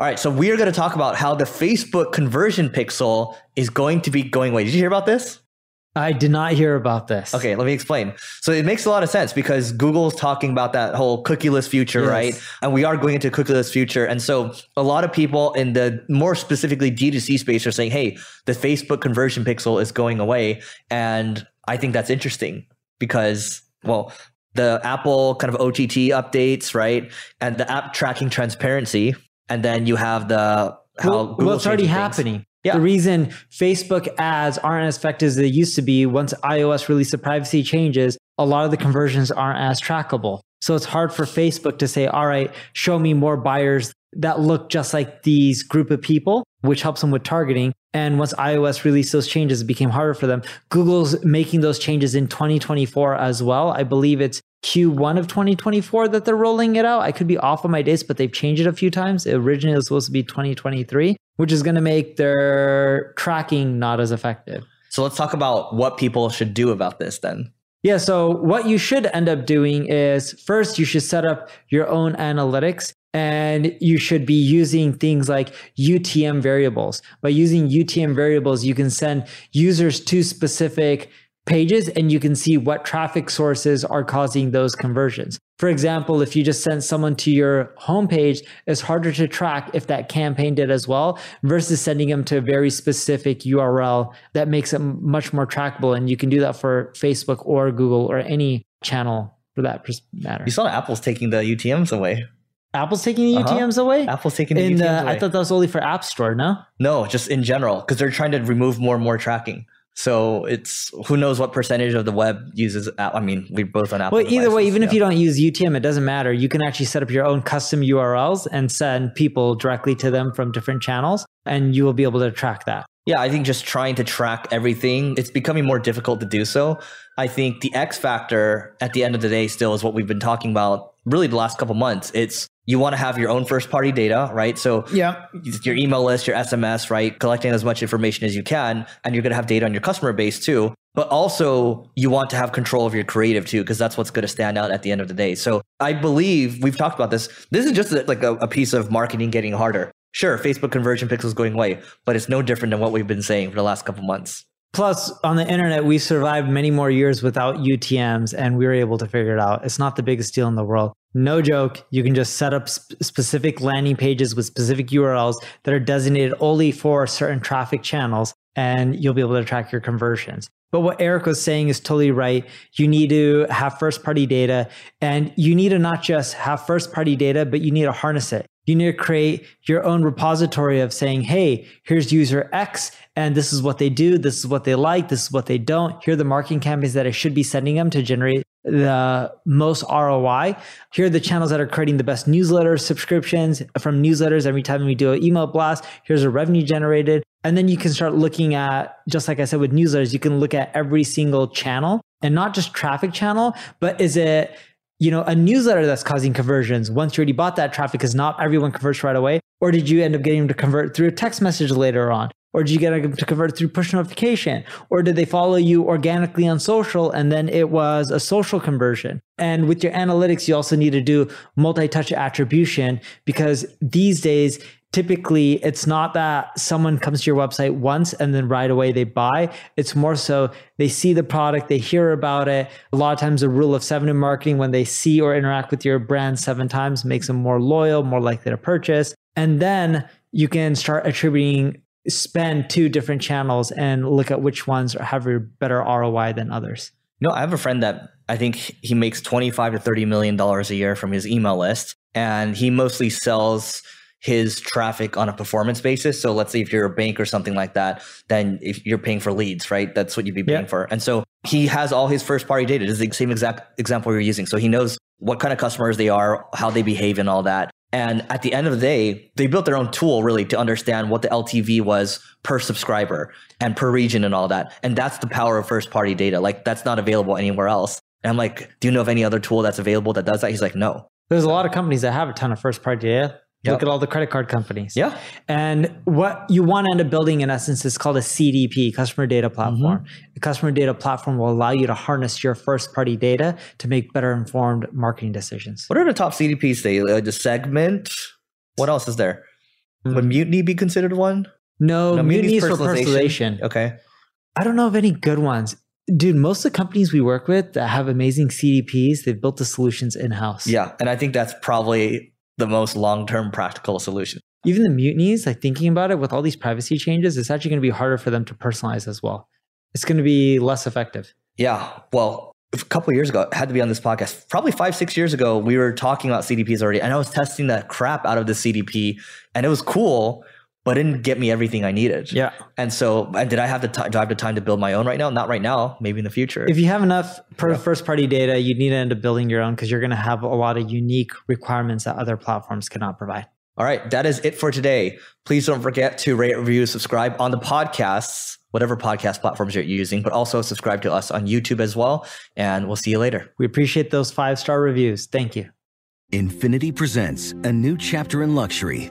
All right, so we are going to talk about how the Facebook conversion pixel is going to be going away. Did you hear about this? I did not hear about this. Okay, let me explain. So it makes a lot of sense because Google's talking about that whole cookieless future, Yes. right? And we are going into cookieless future. And so a lot of people in the more specifically D2C space are saying, hey, the Facebook conversion pixel is going away. And I think that's interesting because, well, the Apple kind of ATT updates, right? And the app tracking transparency. And then you have the how well, well, it's already things. happening. Yeah. The reason Facebook ads aren't as effective as they used to be once iOS released the privacy changes, a lot of the conversions aren't as trackable. So it's hard for Facebook to say, all right, show me more buyers that look just like these group of people, which helps them with targeting. And once iOS released those changes, it became harder for them. Google's making those changes in 2024 as well. I believe it's Q1 of 2024 that they're rolling it out. I could be off on my dates, but they've changed it a few times. Originally it originally was supposed to be 2023, which is going to make their tracking not as effective. So let's talk about what people should do about this then. Yeah, so what you should end up doing is first, you should set up your own analytics and you should be using things like UTM variables. By using UTM variables, you can send users to specific pages and you can see what traffic sources are causing those conversions. For example, if you just sent someone to your homepage, it's harder to track if that campaign did as well versus sending them to a very specific URL that makes it much more trackable. And you can do that for Facebook or Google or any channel for that matter. You saw Apple's taking the UTMs away. Apple's taking the Uh-huh. UTMs away? Apple's taking the In UTMs the, away. I thought that was only for App Store, no? no, just in general, because they're trying to remove more and more tracking. So it's who knows what percentage of the web uses. I mean, we're both on Apple. Well, either way, devices, even if you don't use UTM, it doesn't matter. You can actually set up your own custom URLs and send people directly to them from different channels, and you will be able to track that. Yeah, I think just trying to track everything, it's becoming more difficult to do so. I think the X factor at the end of the day still is what we've been talking about really the last couple months. It's you want to have your own first party data, right? So Yeah. your email list, your SMS, right? Collecting as much information as you can, and you're going to have data on your customer base too. But also, you want to have control of your creative too, because that's what's going to stand out at the end of the day. So I believe we've talked about this. This is just like a, a piece of marketing getting harder. Sure, Facebook conversion pixels going away, but it's no different than what we've been saying for the last couple months. Plus, on the internet, we survived many more years without UTMs, and we were able to figure it out. It's not the biggest deal in the world. No joke. You can just set up sp- specific landing pages with specific URLs that are designated only for certain traffic channels, and you'll be able to track your conversions. But what Eric was saying is totally right. You need to have first party data, and you need to not just have first party data, but you need to harness it. You need to create your own repository of saying, hey, here's user X, and this is what they do, this is what they like, this is what they don't. Here are the marketing campaigns that I should be sending them to generate the most ROI. Here are the channels that are creating the best newsletter subscriptions from newsletters. Every time we do an email blast, here's a revenue generated. And then you can start looking at, just like I said with newsletters, you can look at every single channel and not just traffic channel, but is it you know, a newsletter that's causing conversions once you already bought that traffic because not everyone converts right away? Or did you end up getting them to convert through a text message later on? Or did you get them to convert through push notification? Or did they follow you organically on social and then it was a social conversion? And with your analytics, you also need to do multi touch attribution because these days, typically it's not that someone comes to your website once and then right away they buy. It's more so they see the product, they hear about it. A lot of times, the rule of seven in marketing, when they see or interact with your brand seven times, makes them more loyal, more likely to purchase. And then you can start attributing spend to different channels and look at which ones have a better ROI than others. No, I have a friend that I think he makes 25 to 30 million dollars a year from his email list and he mostly sells his traffic on a performance basis. So let's say if you're a bank or something like that, then if you're paying for leads, right? That's what you'd be paying yeah. for. And so he has all his first party data. This is the same exact example you're using. So he knows what kind of customers they are, how they behave and all that. And at the end of the day, they built their own tool really to understand what the LTV was per subscriber and per region and all that. And that's the power of first party data. Like that's not available anywhere else. And I'm like, do you know of any other tool that's available that does that? He's like, no. There's a lot of companies that have a ton of first party data. Yep. Look at all the credit card companies. Yeah. And what you want to end up building in essence is called a CDP, customer data platform. Mm-hmm. A customer data platform will allow you to harness your first party data to make better informed marketing decisions. What are the top CDPs? Uh, the segment. What else is there? Mm-hmm. Would Mutiny be considered one? No, no Mutiny is for personalization. Okay. I don't know of any good ones. Dude, most of the companies we work with that have amazing CDPs, they've built the solutions in house. Yeah. And I think that's probably the most long term practical solution. Even the mutinies, like thinking about it with all these privacy changes, it's actually going to be harder for them to personalize as well. It's going to be less effective. Yeah. Well, a couple years ago, I had to be on this podcast. Probably five, six years ago, we were talking about CDPs already, and I was testing the crap out of the CDP, and it was cool but it didn't get me everything I needed. Yeah. And so, and did I have the time? Do I have the time to build my own right now? Not right now. Maybe in the future. If you have enough per yeah. first party data, you need to end up building your own because you're going to have a lot of unique requirements that other platforms cannot provide. All right, that is it for today. Please don't forget to rate, review, subscribe on the podcasts, whatever podcast platforms you're using, but also subscribe to us on YouTube as well. And we'll see you later. We appreciate those five star reviews. Thank you. Infiniti presents a new chapter in luxury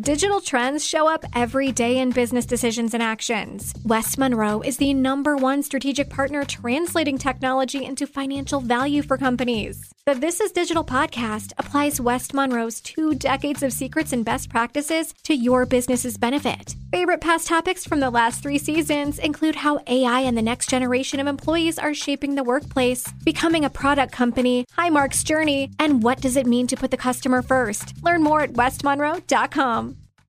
Digital trends show up every day in business decisions and actions. West Monroe is the number one strategic partner translating technology into financial value for companies. The This is Digital podcast applies West Monroe's two decades of secrets and best practices to your business's benefit. Favorite past topics from the last three seasons include how AI and the next generation of employees are shaping the workplace, becoming a product company, Highmark's journey, and what does it mean to put the customer first. Learn more at westmonroe.com.